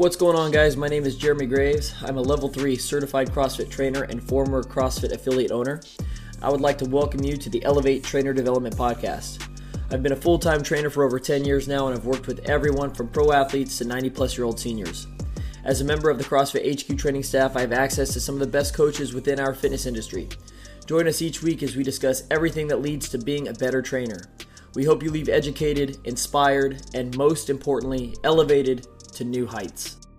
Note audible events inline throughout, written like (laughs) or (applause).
What's going on, guys? My name is Jeremy Graves. I'm a level 3 certified CrossFit trainer and former CrossFit affiliate owner. I would like to welcome you to the Elevate Trainer Development Podcast. I've been a full time trainer for over 10 years now, and I've worked with everyone from pro athletes to 90 plus year old seniors. As a member of the CrossFit HQ training staff, I have access to some of the best coaches within our fitness industry. Join us each week as we discuss everything that leads to being a better trainer. We hope you leave educated, inspired, and most importantly, elevated to new heights.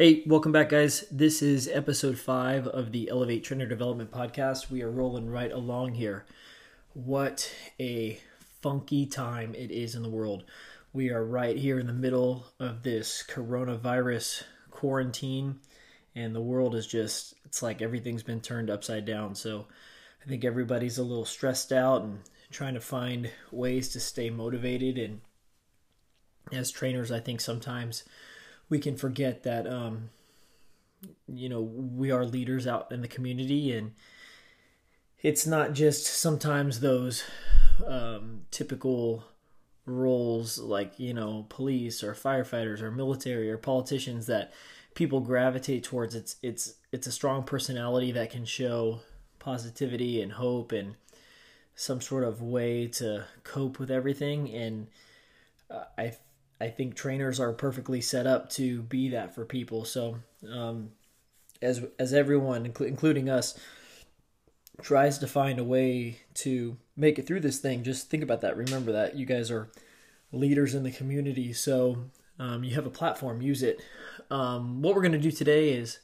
Hey, welcome back, guys. This is episode five of the Elevate Trainer Development Podcast. We are rolling right along here. What a funky time it is in the world. We are right here in the middle of this coronavirus quarantine, and the world is just, it's like everything's been turned upside down. So I think everybody's a little stressed out and trying to find ways to stay motivated. And as trainers, I think sometimes we can forget that um, you know we are leaders out in the community and it's not just sometimes those um, typical roles like you know police or firefighters or military or politicians that people gravitate towards. It's it's it's a strong personality that can show positivity and hope and some sort of way to cope with everything. And uh, i I think trainers are perfectly set up to be that for people. So, um, as as everyone, including us, tries to find a way to make it through this thing, just think about that. Remember that you guys are leaders in the community, so um, you have a platform. Use it. Um, what we're going to do today is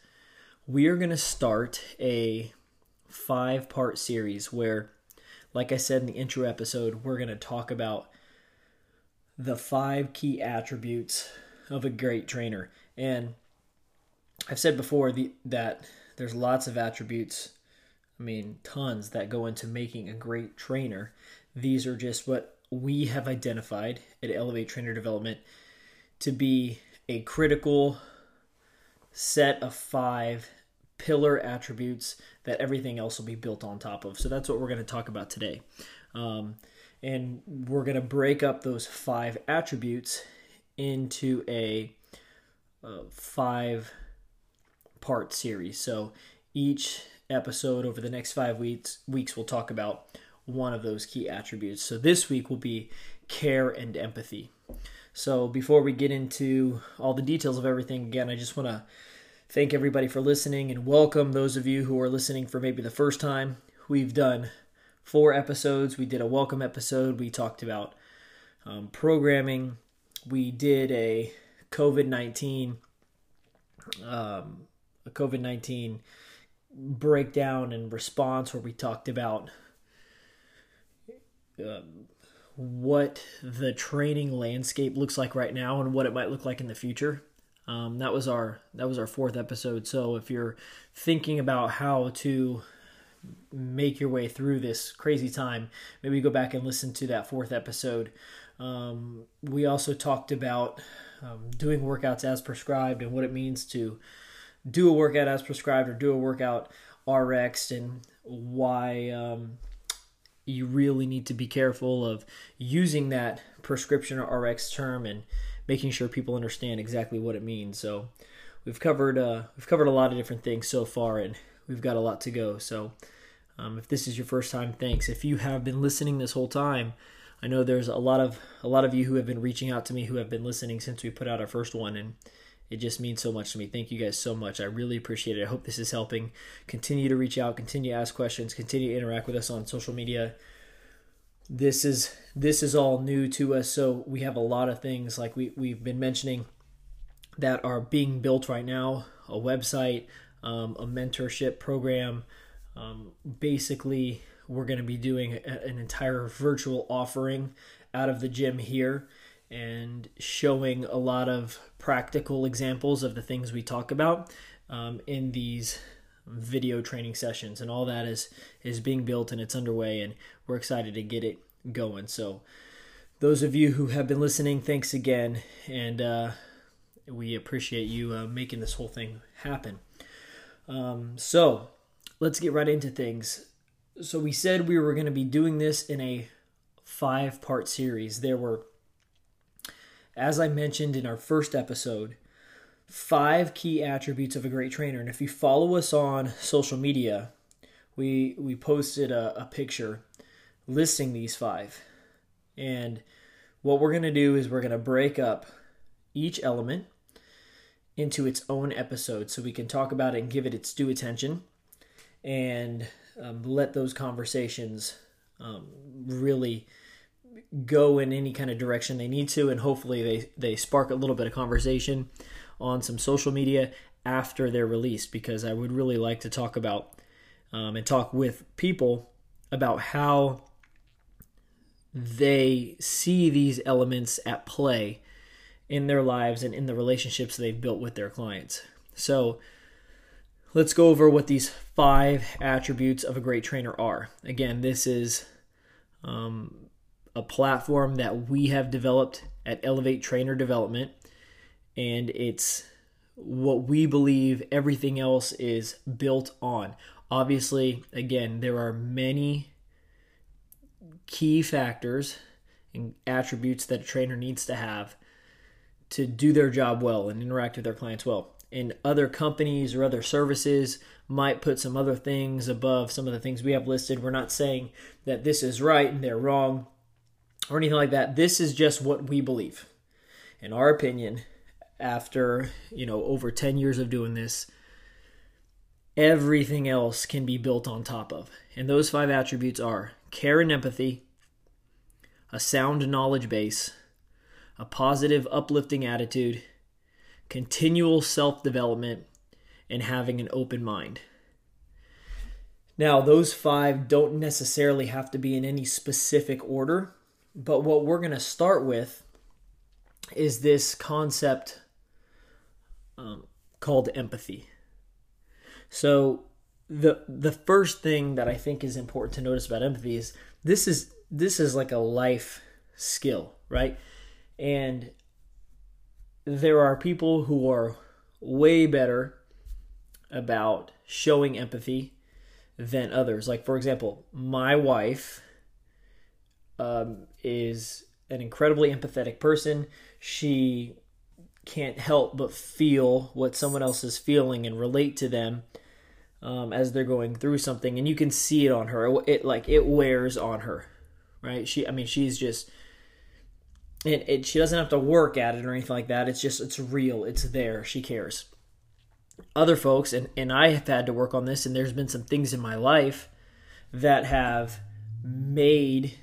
we are going to start a five part series where, like I said in the intro episode, we're going to talk about the five key attributes of a great trainer. And I've said before the, that there's lots of attributes, I mean, tons that go into making a great trainer. These are just what we have identified at Elevate Trainer Development to be a critical set of five pillar attributes that everything else will be built on top of. So that's what we're going to talk about today. Um, and we're going to break up those five attributes into a, a five part series. So each episode over the next five weeks weeks we'll talk about one of those key attributes. So this week will be care and empathy. So before we get into all the details of everything, again, I just want to thank everybody for listening and welcome those of you who are listening for maybe the first time. We've done four episodes. We did a welcome episode. We talked about um, programming. We did a COVID nineteen um, a COVID nineteen breakdown and response where we talked about um, what the training landscape looks like right now and what it might look like in the future. Um, that was our that was our fourth episode. So if you're thinking about how to make your way through this crazy time, maybe go back and listen to that fourth episode. Um, we also talked about um, doing workouts as prescribed and what it means to do a workout as prescribed or do a workout RX and why um, you really need to be careful of using that prescription or RX term and making sure people understand exactly what it means. So we've covered uh, we've covered a lot of different things so far, and we've got a lot to go. So um, if this is your first time, thanks. If you have been listening this whole time, I know there's a lot of a lot of you who have been reaching out to me who have been listening since we put out our first one, and it just means so much to me. Thank you guys so much. I really appreciate it. I hope this is helping. Continue to reach out, continue to ask questions, continue to interact with us on social media. This is this is all new to us, so we have a lot of things like we we've been mentioning that are being built right now. A website, um, a mentorship program. Um, basically, we're going to be doing a, an entire virtual offering out of the gym here and showing a lot of practical examples of the things we talk about um, in these video training sessions. And all that is is being built and it's underway and we're excited to get it going. So those of you who have been listening thanks again. And uh, we appreciate you uh, making this whole thing happen. Um, so let's get right into things so we said we were going to be doing this in a five part series there were as i mentioned in our first episode five key attributes of a great trainer. And if you follow us on social media, we we posted a, a picture listing these five. And what we're going to do is we're going to break up each element into its own episode so we can talk about it and give it its due attention and um, let those conversations um, really go in any kind of direction they need to and hopefully they, they spark a little bit of conversation on some social media after they're released because I would really like to talk about um, and talk with people about how they see these elements at play in their lives and in the relationships they've built with their clients. So, let's go over what these five attributes of a great trainer are. Again, this is um, a platform that we have developed at Elevate Trainer Development and it's what we believe everything else is built on. Obviously, again, there are many key factors and attributes that a trainer needs to have to do their job well and interact with their clients well. And other companies or other services might put some other things above some of the things we have listed. We're not saying that this is right and they're wrong or anything like that. This is just what we believe. In our opinion, after, you know, over 10 years of doing this, everything else can be built on top of. And those five attributes are care and empathy, a sound knowledge base, a positive, uplifting attitude, continual self development, and having an open mind. Now, those five don't necessarily have to be in any specific order, but what we're going to start with is this concept um, called empathy. So the the first thing that I think is important to notice about empathy is this is this is like a life skill, right? And there are people who are way better about showing empathy than others. Like for example, my wife um, is an incredibly empathetic person. She can't help but feel what someone else is feeling and relate to them um, as they're going through something and you can see it on her it, it like it wears on her right she i mean she's just and it, she doesn't have to work at it or anything like that it's just it's real it's there she cares other folks and and i have had to work on this and there's been some things in my life that have made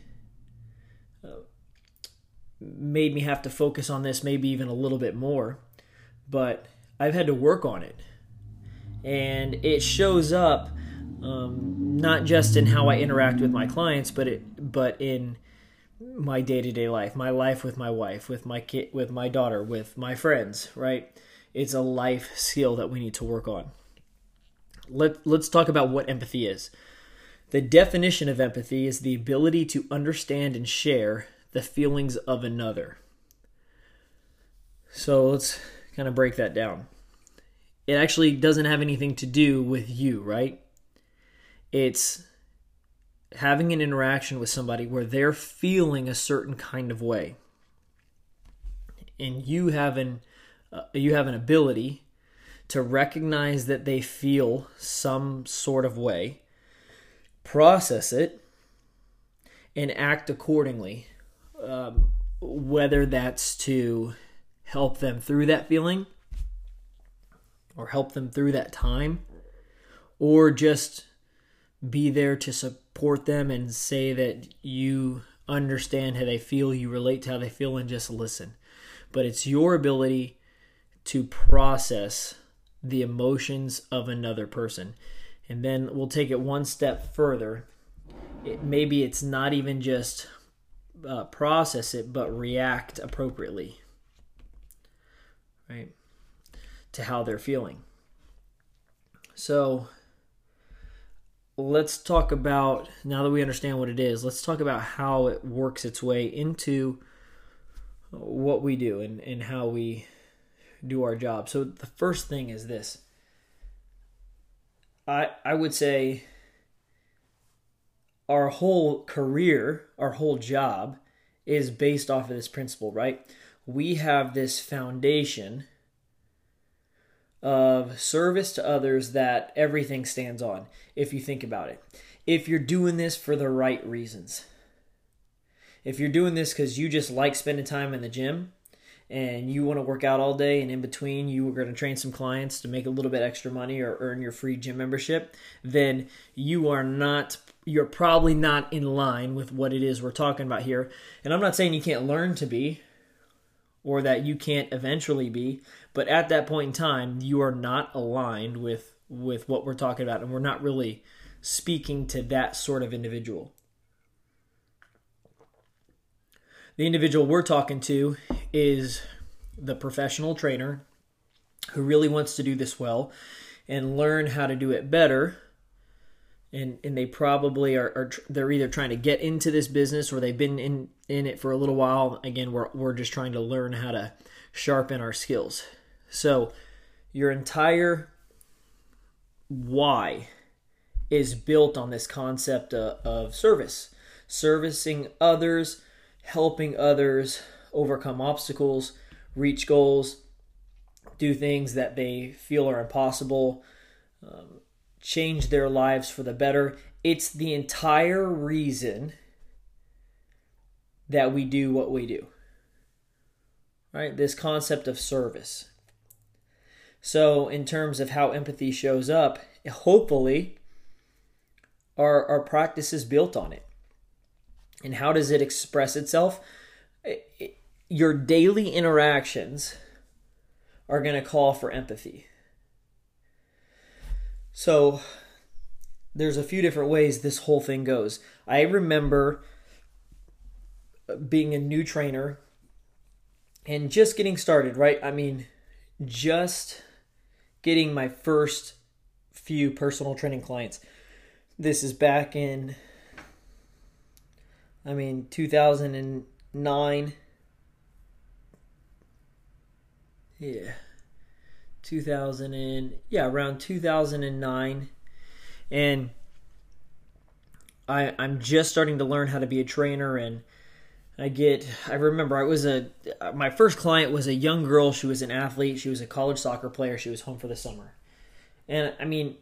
made me have to focus on this maybe even a little bit more. But I've had to work on it. And it shows up um, not just in how I interact with my clients, but it but in my day-to-day life, my life with my wife, with my kid, with my daughter, with my friends, right? It's a life skill that we need to work on. Let, let's talk about what empathy is. The definition of empathy is the ability to understand and share the feelings of another. So let's kind of break that down. It actually doesn't have anything to do with you, right? It's having an interaction with somebody where they're feeling a certain kind of way. And you have an uh, you have an ability to recognize that they feel some sort of way, process it, and act accordingly um, whether that's to help them through that feeling or help them through that time or just be there to support them and say that you understand how they feel, you relate to how they feel, and just listen. But it's your ability to process the emotions of another person. And then we'll take it one step further. It, maybe it's not even just uh, process it but react appropriately right to how they're feeling so let's talk about now that we understand what it is, let's talk about how it works its way into what we do and, and how we do our job. So the first thing is this. I I would say our whole career, our whole job is based off of this principle, right? We have this foundation of service to others that everything stands on, if you think about it. If you're doing this for the right reasons. If you're doing this because you just like spending time in the gym and you want to work out all day and in between you are going to train some clients to make a little bit extra money or earn your free gym membership, then you are not you're probably not in line with what it is we're talking about here. And I'm not saying you can't learn to be or that you can't eventually be, but at that point in time, you are not aligned with with what we're talking about and we're not really speaking to that sort of individual. The individual we're talking to is the professional trainer who really wants to do this well and learn how to do it better and and they probably are, are they're either trying to get into this business or they've been in in it for a little while. Again we're we're just trying to learn how to sharpen our skills. So your entire why is built on this concept of, of service servicing others helping others overcome obstacles reach goals do things that they feel are impossible um, change their lives for the better. It's the entire reason that we do what we do. Right? This concept of service. So, in terms of how empathy shows up, hopefully our, our practice is built on it. And how does it express itself? It, it, your daily interactions are going to call for empathy. So there's a few different ways this whole thing goes. I remember being a new trainer and just getting started, right? I mean, just getting my first few personal training clients. This is back in, I mean, 2009. Yeah. 2000 and yeah around 2009 and I I'm just starting to learn how to be a trainer and I get I remember I was a my first client was a young girl. She was an athlete. She was a college soccer player. She was home for the summer. And I mean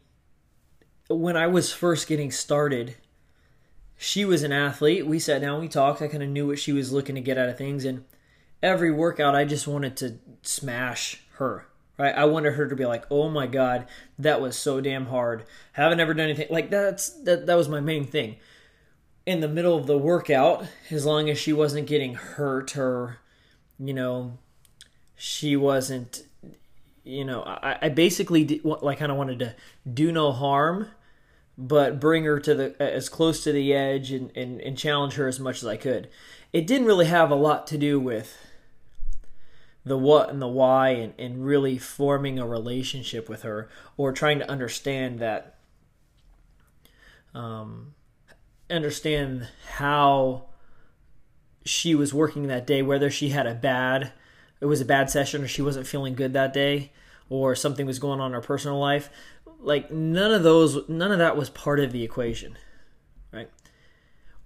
when I was first getting started she was an athlete. We sat down we talked. I kind of knew what she was looking to get out of things. And every workout I just wanted to smash her right? I wanted her to be like, "Oh my god, that was so damn hard. Haven't ever done anything like that's that. That was my main thing." In the middle of the workout, as long as she wasn't getting hurt or, you know, she wasn't, you know, I, I basically did, like kind of wanted to do no harm, but bring her to the as close to the edge and, and, and challenge her as much as I could. It didn't really have a lot to do with the what and the why and, and really forming a relationship with her or trying to understand that um, understand how she was working that day whether she had a bad it was a bad session or she wasn't feeling good that day or something was going on in her personal life. Like none of those none of that was part of the equation right?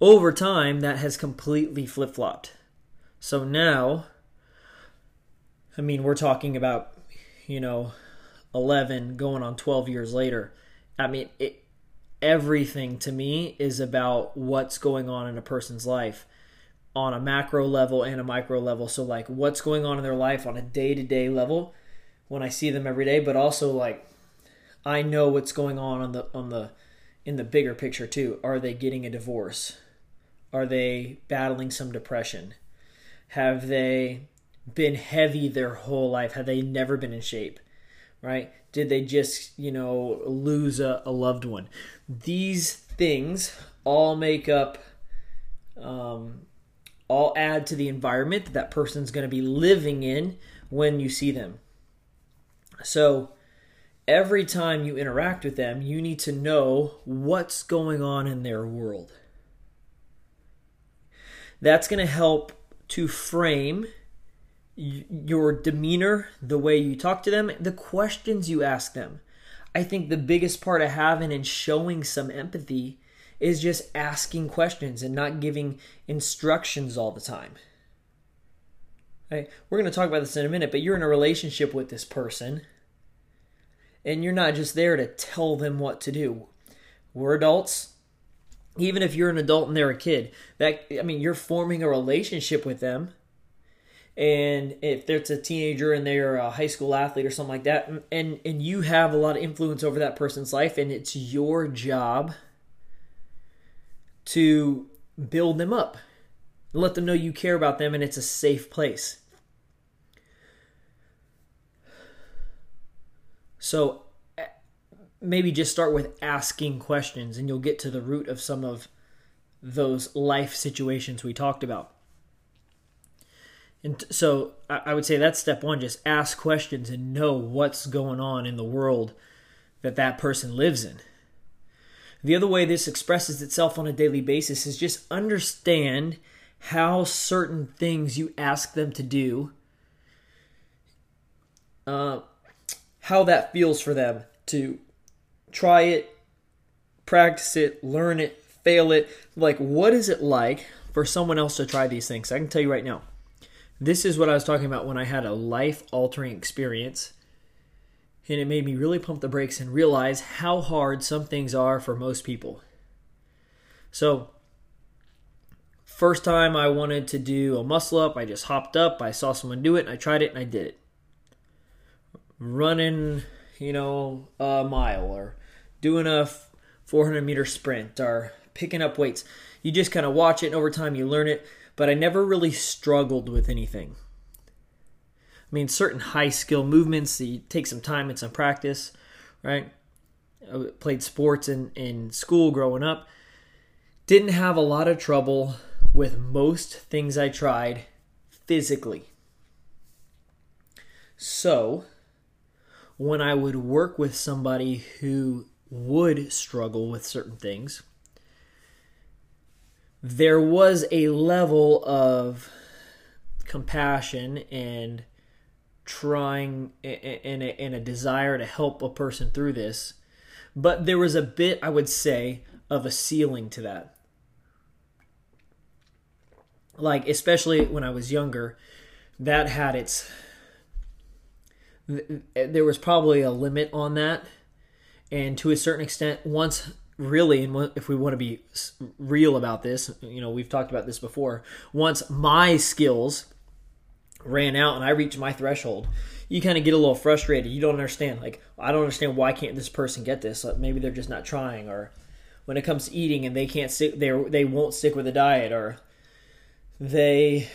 Over time that has completely flip-flopped. So now I mean, we're talking about, you know, 11 going on 12 years later. I mean, it, everything to me is about what's going on in a person's life on a macro level and a micro level. So, like, what's going on in their life on a day to day level when I see them every day, but also, like, I know what's going on on the, on the, in the bigger picture too. Are they getting a divorce? Are they battling some depression? Have they been heavy their whole life? Have they never been in shape? Right? Did they just, you know, lose a, a loved one? These things all make up, um, all add to the environment that that person's going to be living in when you see them. So, every time you interact with them, you need to know what's going on in their world. That's going to help to frame your demeanor, the way you talk to them, the questions you ask them. I think the biggest part of having and showing some empathy is just asking questions and not giving instructions all the time. Right? We're going to talk about this in a minute, but you're in a relationship with this person and you're not just there to tell them what to do. We're adults. Even if you're an adult and they're a kid, that I mean, you're forming a relationship with them. And if it's a teenager and they're a high school athlete or something like that, and and you have a lot of influence over that person's life, and it's your job to build them up, let them know you care about them, and it's a safe place. So maybe just start with asking questions and you'll get to the root of some of those life situations we talked about. And so I would say that's step one just ask questions and know what's going on in the world that that person lives in. The other way this expresses itself on a daily basis is just understand how certain things you ask them to do, uh, how that feels for them to try it, practice it, learn it, fail it. Like, what is it like for someone else to try these things? I can tell you right now. This is what I was talking about when I had a life altering experience. And it made me really pump the brakes and realize how hard some things are for most people. So, first time I wanted to do a muscle up, I just hopped up, I saw someone do it, and I tried it and I did it. Running you know, a mile or doing a 400 meter sprint or picking up weights. You just kind of watch it and over time you learn it, but I never really struggled with anything. I mean, certain high skill movements, you take some time and some practice, right? I played sports in, in school growing up. Didn't have a lot of trouble with most things I tried physically. So, when I would work with somebody who would struggle with certain things, there was a level of compassion and trying and a, and a desire to help a person through this. But there was a bit, I would say, of a ceiling to that. Like, especially when I was younger, that had its there was probably a limit on that, and to a certain extent, once really, and if we want to be real about this, you know, we've talked about this before. Once my skills ran out and I reached my threshold, you kind of get a little frustrated. You don't understand. Like, I don't understand why can't this person get this? Like, maybe they're just not trying, or when it comes to eating and they can't stick, they they won't stick with a diet, or they,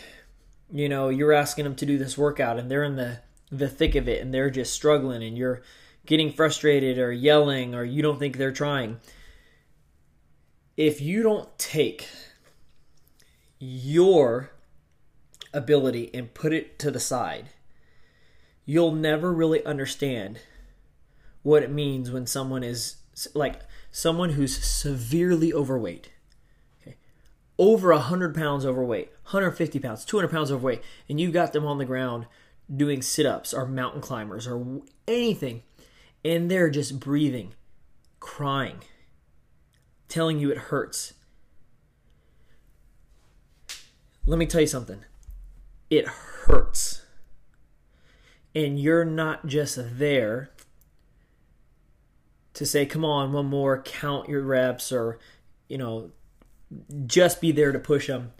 you know, you're asking them to do this workout and they're in the the thick of it and they're just struggling and you're getting frustrated or yelling or you don't think they're trying. If you don't take your ability and put it to the side, you'll never really understand what it means when someone is like someone who's severely overweight. Okay. Over 100 pounds overweight, 150 pounds, 200 pounds overweight, and you've got them on the ground doing sit ups or mountain climbers or anything, and they're just breathing, crying, telling you it hurts. Let me tell you something it hurts. And you're not just there to say, come on, one more, count your reps, or, you know, just be there to push them.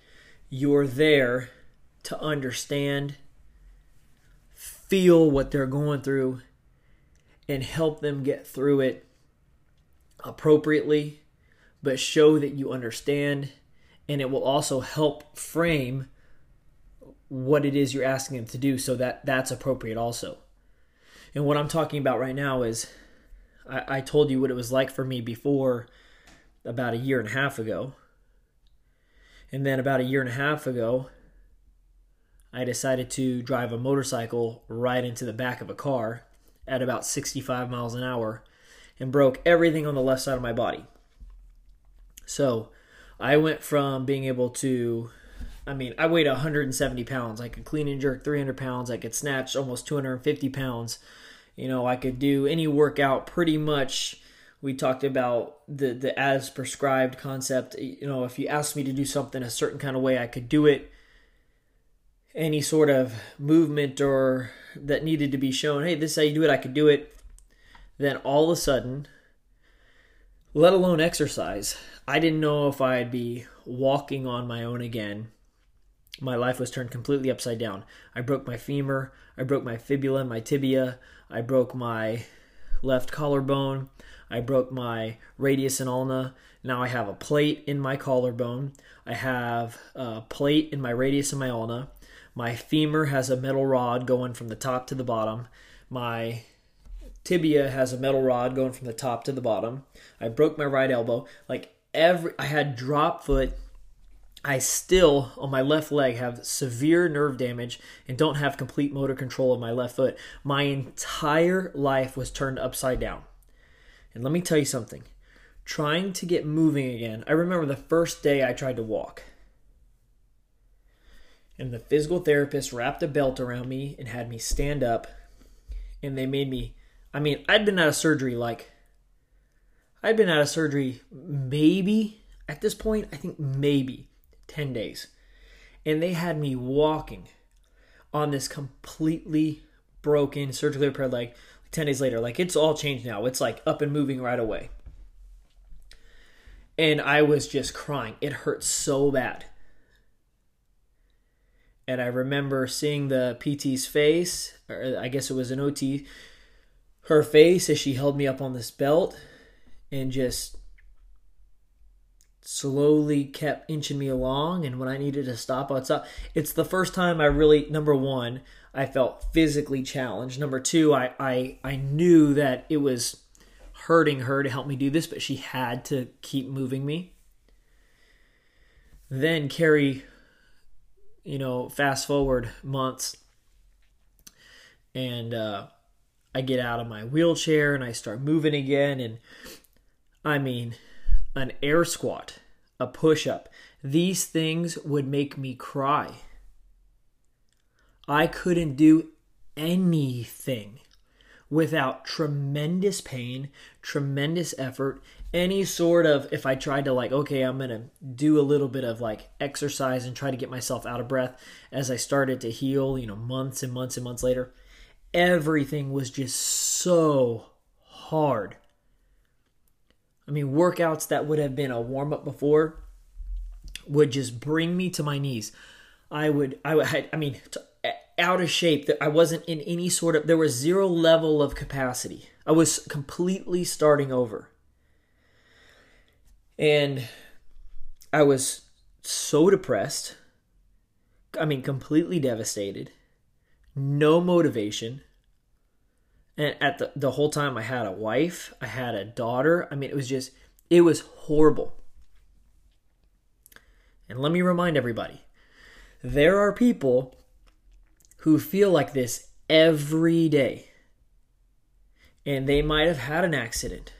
You're there to understand feel what they're going through and help them get through it appropriately, but show that you understand. And it will also help frame what it is you're asking them to do so that that's appropriate also. And what I'm talking about right now is I, I told you what it was like for me before about a year and a half ago. And then about a year and a half ago, I decided to drive a motorcycle right into the back of a car at about 65 miles an hour and broke everything on the left side of my body. So I went from being able to, I mean, I weighed 170 pounds. I could clean and jerk 300 pounds. I could snatch almost 250 pounds. You know, I could do any workout pretty much. We talked about the the as prescribed concept. You know, if you asked me to do something a certain kind of way, I could do it. Any sort of movement or that needed to be shown, hey, this is how you do it, I could do it. Then all of a sudden, let alone exercise, I didn't know if I'd be walking on my own again. My life was turned completely upside down. I broke my femur, I broke my fibula, and my tibia, I broke my left collarbone, I broke my radius and ulna. Now I have a plate in my collarbone. I have a plate in my radius and my ulna. My femur has a metal rod going from the top to the bottom. My tibia has a metal rod going from the top to the bottom. I broke my right elbow. Like every I had drop foot. I still on my left leg have severe nerve damage and don't have complete motor control of my left foot. My entire life was turned upside down. And let me tell you something. Trying to get moving again. I remember the first day I tried to walk. And the physical therapist wrapped a belt around me and had me stand up. And they made me I mean, I'd been out of surgery like I'd been out of surgery maybe at this point, I think maybe 10 days. And they had me walking on this completely broken surgically repaired leg 10 days later. Like it's all changed now. It's like up and moving right away. And I was just crying. It hurt so bad. And I remember seeing the PT's face, or I guess it was an OT, her face as she held me up on this belt and just slowly kept inching me along and when i needed to stop i'd stop it's the first time i really number one i felt physically challenged number two i i, I knew that it was hurting her to help me do this but she had to keep moving me then carrie you know fast forward months and uh I get out of my wheelchair and I start moving again. And I mean, an air squat, a push up, these things would make me cry. I couldn't do anything without tremendous pain, tremendous effort, any sort of if I tried to like okay, I'm to do a little bit of like exercise and try to get myself out of breath as I started to heal, you know, months and months and months later everything was just so hard. I mean, workouts that would have been a warm up before would just bring me to my knees. I would, I would, I mean, out of shape. That I wasn't in any sort of. There was zero level of capacity. I was completely starting over, and I was so depressed. I mean, completely devastated no motivation. And at the, the whole time, I had a wife, I had a daughter. I mean, it was just, it was horrible. And let me remind everybody there are people who feel like this every day. And they might have had an accident,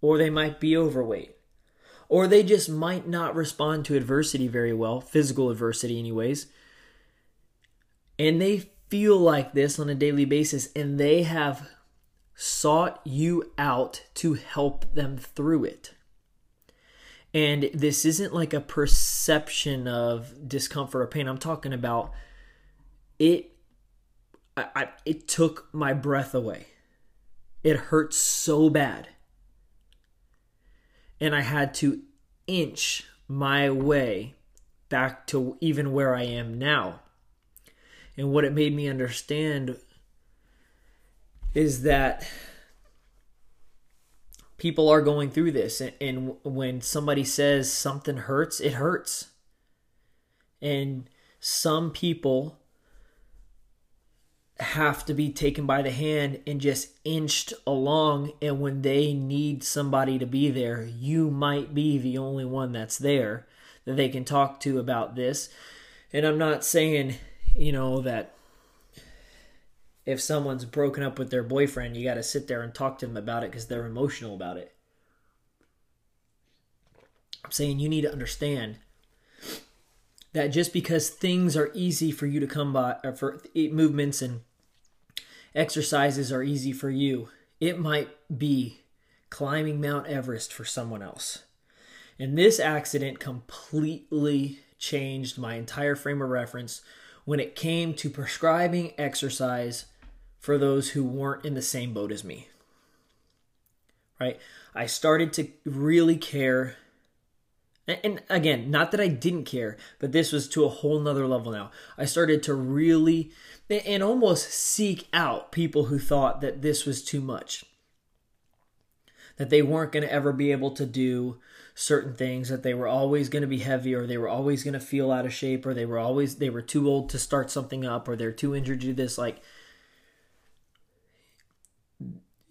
or they might be overweight, or they just might not respond to adversity very well, physical adversity, anyways. And they feel like this on a daily basis and they have sought you out to help them through it. And this isn't like a perception of discomfort or pain. I'm talking about it I, I it took my breath away. It hurt so bad. And I had to inch my way back to even where I am now. And what it made me understand is that people are going through this. And, when somebody says something hurts, it hurts. And some people have to be taken by the hand and just inched along. And when they need somebody to be there, you might be the only one that's there that they can talk to about this. And I'm not saying you know, that if someone's broken up with their boyfriend, you got to sit there and talk to them about it because they're emotional about it. I'm saying you need to understand that just because things are easy for you to come by, or for movements and exercises are easy for you, it might be climbing Mount Everest for someone else. And this accident completely changed my entire frame of reference when it came to prescribing exercise for those who weren't in the same boat as me. Right? I started to really care and again, not that I didn't care, but this was to a whole nother level now. I started to really and almost seek out people who thought that this was too much. That they weren't going to ever be able to do certain things, that they were always going to be heavy or they were always going to feel out of shape or they were always they were too old to start something up or they're too injured to do this like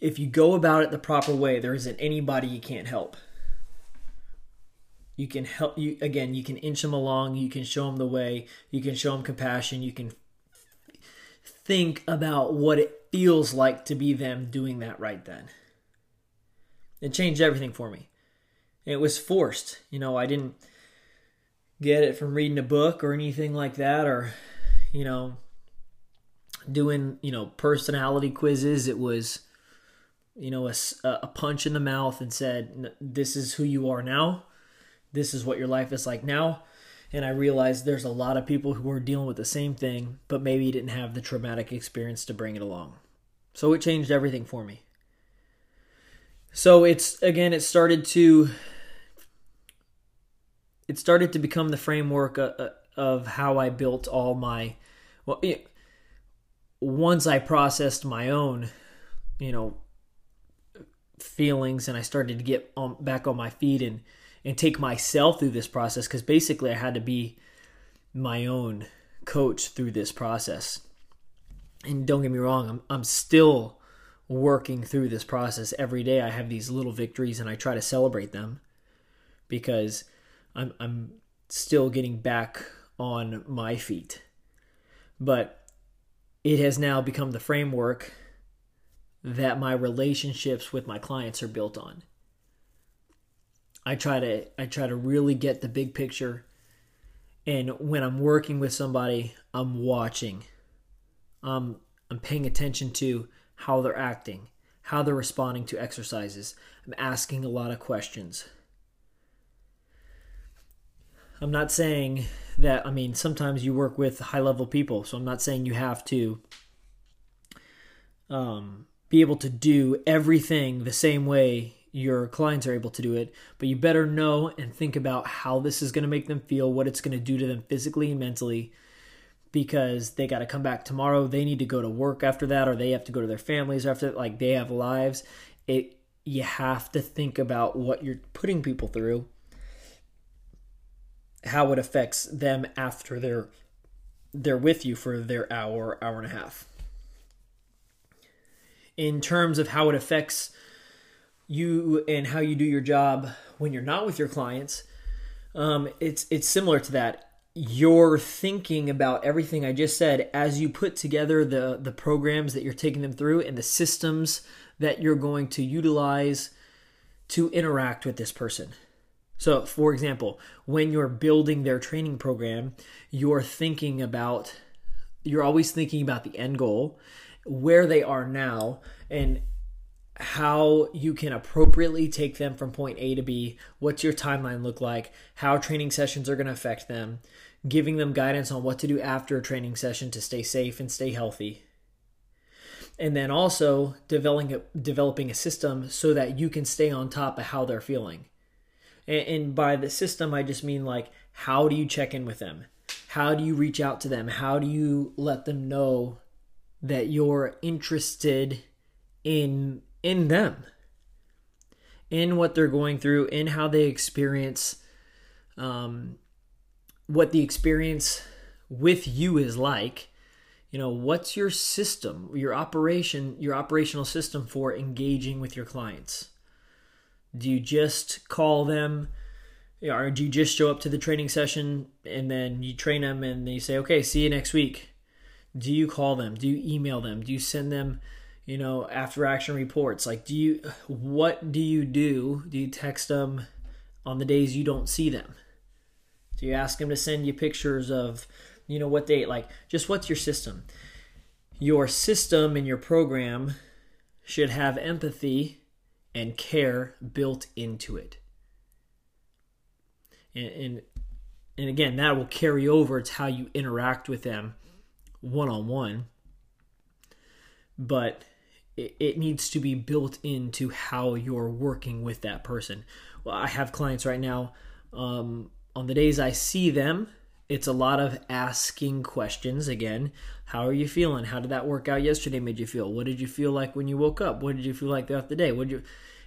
if you go about it the proper way, there isn't anybody you can't help. You can help you again you can inch them along you can show them the way you can show them compassion you can think about what it feels like to be them doing that right then. It changed everything for me it was forced you know i didn't get it from reading a book or anything like that or you know doing you know personality quizzes it was you know a, a punch in the mouth and said this is who you are now this is what your life is like now. And I realized there's a lot of people who are dealing with the same thing, but maybe didn't have the traumatic experience to bring it along. So it changed everything for me. So it's again, it started to it started to become the framework of, uh, uh, of how I built all my well. Once I processed my own, you know, feelings, and I started to get on, back on my feet and and take myself through this process because basically I had to be my own coach through this process. And don't get me wrong, I'm I'm still working through this process every day. I have these little victories and I try to celebrate them because I'm I'm still getting back on my feet. But it has now become the framework that my relationships with my clients are built on. I try to I try to really get the big picture. And when I'm working with somebody, I'm watching. Um, I'm paying attention to how they're acting, how they're responding to exercises. I'm asking a lot of questions. I'm not saying that, I mean, sometimes you work with high level people, so I'm not saying you have to um, be able to do everything the same way your clients are able to do it, but you better know and think about how this is going to make them feel, what it's going to do to them physically and mentally, because they got to come back tomorrow. They need to go to work after that, or they have to go to their families after like they have lives. It you have to think about what you're putting people through, how it affects them after they're they're with you for their hour, hour and a half. In terms of how it affects you and how you do your job when you're not with your clients, um, it's it's similar to that. You're thinking about everything I just said as you put together the the programs that you're taking them through and the systems that you're going to utilize to interact with this person. So, for example, when you're building their training program, you're thinking about you're always thinking about the end goal, where they are now, and how you can appropriately take them from point A to B, what's your timeline look like, how training sessions are going to affect them, giving them guidance on what to do after a training session to stay safe and stay healthy. And then also developing a, developing a system so that you can stay on top of how they're feeling. And, by the system, I just mean like, how do you check in with them? How do you reach out to them? How do you let them know that you're interested in in them, in what they're going through, in how they experience um, what the experience with you is like. You know, what's your system, your operation, your operational system for engaging with your clients? Do you just call them? Or do you just show up to the training session and then you train them and they say, okay, see you next week? Do you call them? Do you email them? Do you send them, you know, after action reports? Like, do you, what do you do? Do you text them on the days you don't see them? Do you ask them to send you pictures of, you know, what they like? Just what's your system? Your system and your program should have empathy and care built into it. And, and, and again, that will carry over. to how you interact with them one on one. But it, it needs to be built into how you're working with that person. Well, I have clients right now. Um, on the days I see them, it's a lot of asking questions again. How are you feeling? How did that work out yesterday made you feel? What did you feel like when you woke up? What did you feel like throughout the day? What you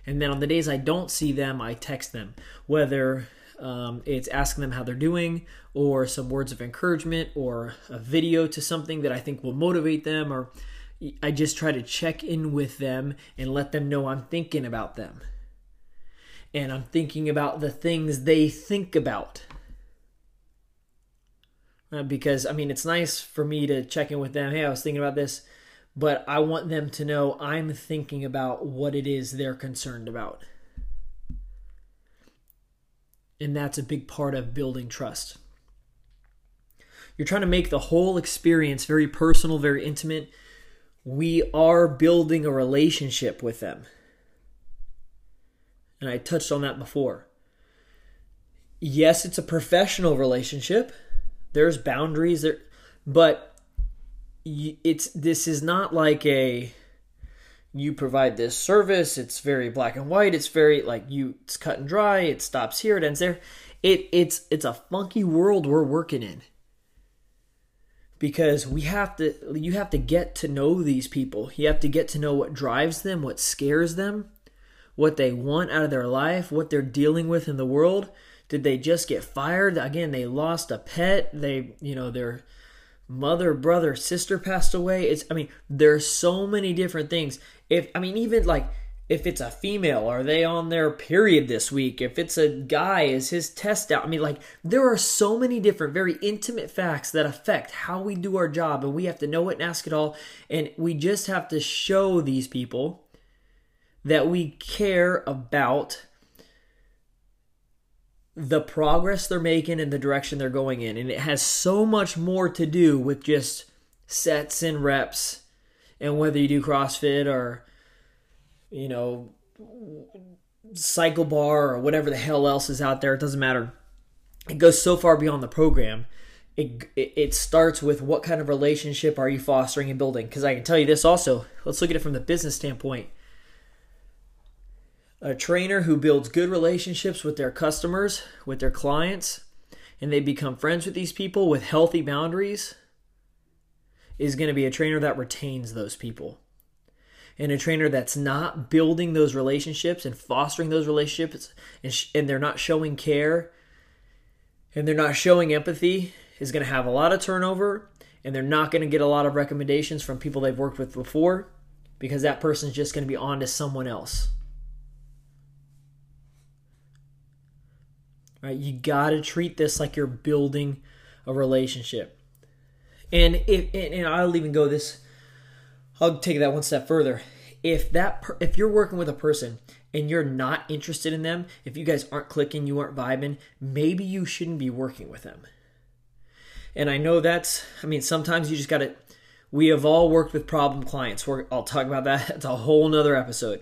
and then on the days I don't see them, I text them. Whether um, it's asking them how they're doing, or some words of encouragement, or a video to something that I think will motivate them, or I just try to check in with them and let them know I'm thinking about them. And I'm thinking about the things they think about. Uh, because, I mean, it's nice for me to check in with them. Hey, I was thinking about this, but I want them to know I'm thinking about what it is they're concerned about. And that's a big part of building trust. You're trying to make the whole experience very personal, very intimate. We are building a relationship with them. And I touched on that before. Yes, it's a professional relationship. There's boundaries there, but it's this is not like a you provide this service it's very black and white it's very like you it's cut and dry it stops here it ends there. It it's it's a funky world we're working in. Because we have to you have to get to know these people. You have to get to know what drives them what scares them what they want out of their life what they're dealing with in the world did they just get fired again they lost a pet they you know they're mother, brother, sister passed away. It's I mean, there's so many different things. If I mean even like if it's a female, are they on their period this week? If it's a guy, is his test out? I mean, like, there are so many different, very intimate facts that affect how we do our job, and we have to know it and ask it all. And we just have to show these people that we care about the progress they're making and the direction they're going in. And it has so much more to do with just sets and reps and whether you do CrossFit or, you know, cycle bar or whatever the hell else is out there. It doesn't matter. It goes so far beyond the program. It, it, starts with what kind of relationship are you fostering and building? Because I can tell you this also. Let's look at it from the business standpoint a trainer who builds good relationships with their customers, with their clients, and they become friends with these people with healthy boundaries is going to be a trainer that retains those people. And a trainer that's not building those relationships and fostering those relationships and, sh- and they're not showing care and they're not showing empathy is going to have a lot of turnover and they're not going to get a lot of recommendations from people they've worked with before because that person's just going to be on to someone else. Right? You got to treat this like you're building a relationship. And if and I'll even go this I'll take that one step further. If that if you're working with a person and you're not interested in them, if you guys aren't clicking, you aren't vibing, maybe you shouldn't be working with them. And I know that's I mean sometimes you just got to we have all worked with problem clients. We're, I'll talk about that. (laughs) It's a whole nother episode.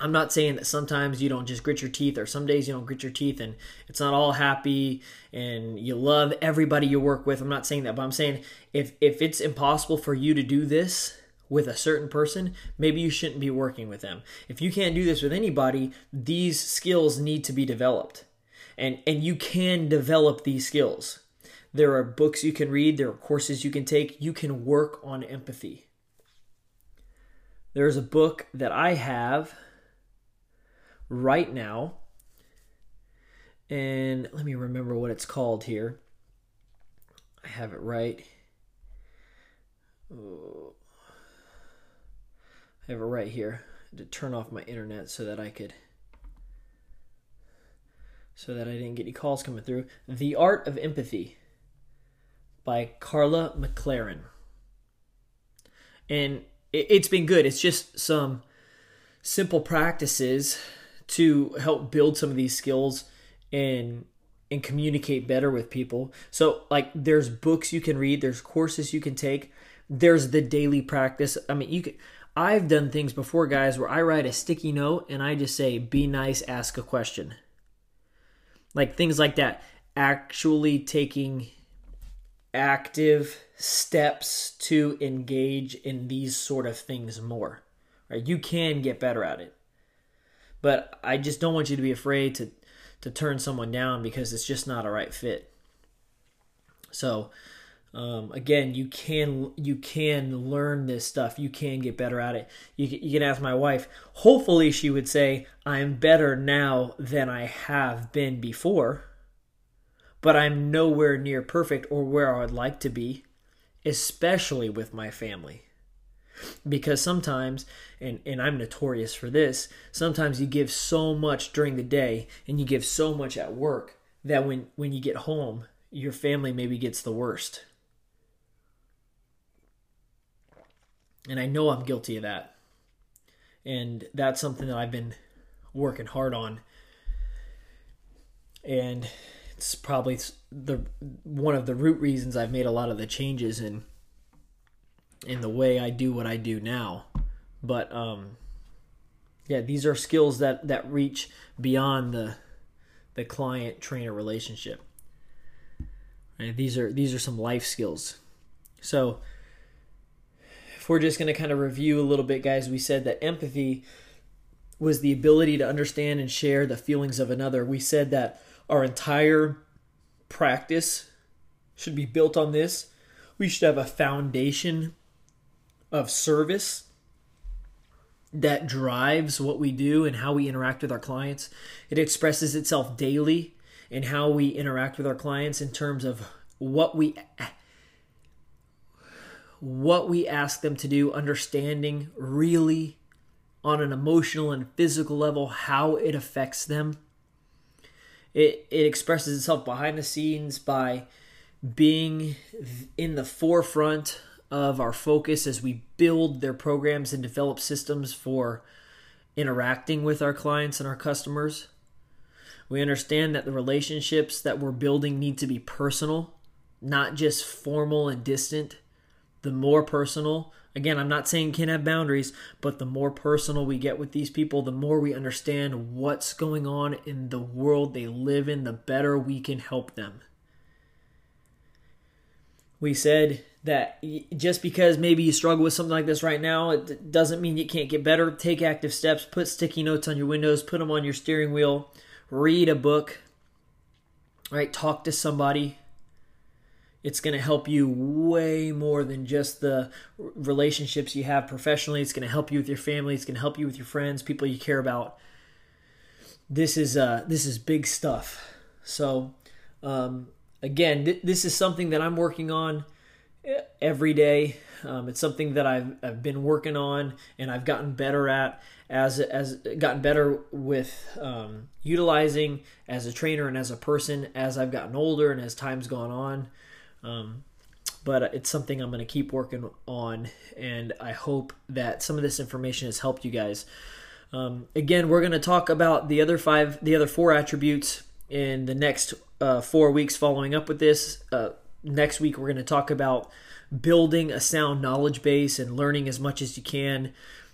I'm not saying that sometimes you don't just grit your teeth or some days you don't grit your teeth and it's not all happy and you love everybody you work with. I'm not saying that, but I'm saying if if it's impossible for you to do this with a certain person, maybe you shouldn't be working with them. If you can't do this with anybody, these skills need to be developed. And and you can develop these skills. There are books you can read, there are courses you can take. You can work on empathy. There's a book that I have right now. And let me remember what it's called here. I have it right. Oh. I have it right here to turn off my internet so that I could so that I didn't get any calls coming through. The Art of Empathy by Karla McLaren. and it's been good. It's just some simple practices to help build some of these skills and and communicate better with people. So like there's books you can read, there's courses you can take, there's the daily practice. I mean, you can I've done things before guys where I write a sticky note and I just say be nice, ask a question. Like things like that. Actually taking active steps to engage in these sort of things more. Right? You can get better at it. But I just don't want you to be afraid to to turn someone down because it's just not a right fit. So, um, again, you can you can learn this stuff. You can get better at it. You you can ask my wife. Hopefully, she would say, "I'm better now than I have been before." but I'm nowhere near perfect or where I would like to be, especially with my family. Because sometimes, and, and I'm notorious for this, sometimes you give so much during the day and you give so much at work that when, when you get home, your family maybe gets the worst. And I know I'm guilty of that. And that's something that I've been working hard on. And it's probably the one of the root reasons I've made a lot of the changes in in the way I do what I do now. But um yeah, these are skills that that reach beyond the the client trainer relationship. These are these are some life skills. So if we're just going to kind of review a little bit guys, we said that empathy was the ability to understand and share the feelings of another. We said that our entire practice should be built on this. We should have a foundation of service that drives what we do and how we interact with our clients. It expresses itself daily in how we interact with our clients in terms of what we what we ask them to do, understanding really on an emotional and physical level how it affects them it, it expresses itself behind the scenes by being in the forefront of our focus as we build their programs and develop systems for interacting with our clients and our customers. We understand that the relationships that we're building need to be personal, not just formal and distant. The more personal, Again, I'm not saying can have boundaries, but the more personal we get with these people, the more we understand what's going on in the world they live in, the better we can help them. We said that just because maybe you struggle with something like this right now, it doesn't mean you can't get better. Take active steps, put sticky notes on your windows, put them on your steering wheel, read a book, right? Talk to somebody, it's going to help you way more than just the relationships you have professionally. It's going to help you with your family. It's going to help you with your friends, people you care about. This is uh, this is big stuff. So, um, again, th- this is something that I'm working on eh, every day. Um, it's something that I've, I've been working on and I've gotten better at as as gotten better with um, utilizing as a trainer and as a person as I've gotten older and as time's gone on. Um, but it's something I'm going to keep working on, and I hope that some of this information has helped you guys. Um, again, we're going to talk about the other five, the other four attributes in the next uh, four weeks following up with this. Uh, next week, we're going to talk about building a sound knowledge base and learning as much as you can.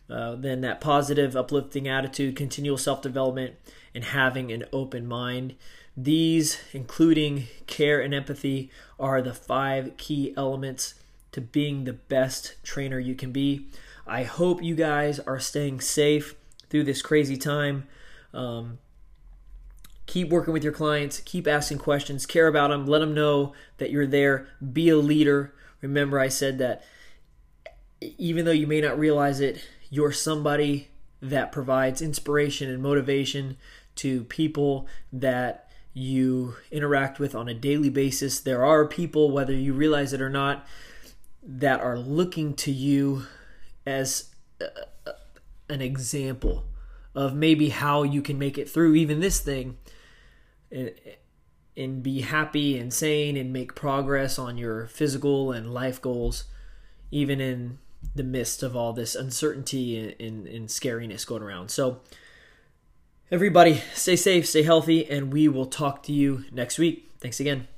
Uh, then that positive, uplifting attitude, continual self development, and having an open mind. These, including care and empathy, are the five key elements to being the best trainer you can be. I hope you guys are staying safe through this crazy time. Um, keep working with your clients, keep asking questions, care about them, let them know that you're there, be a leader. Remember, I said that even though you may not realize it, you're somebody that provides inspiration and motivation to people that you interact with on a daily basis. There are people, whether you realize it or not, that are looking to you as an example of maybe how you can make it through even this thing and, be happy and sane and make progress on your physical and life goals, even in the midst of all this uncertainty and, and, and scariness going around. So, everybody, stay safe, stay healthy, and we will talk to you next week. Thanks again.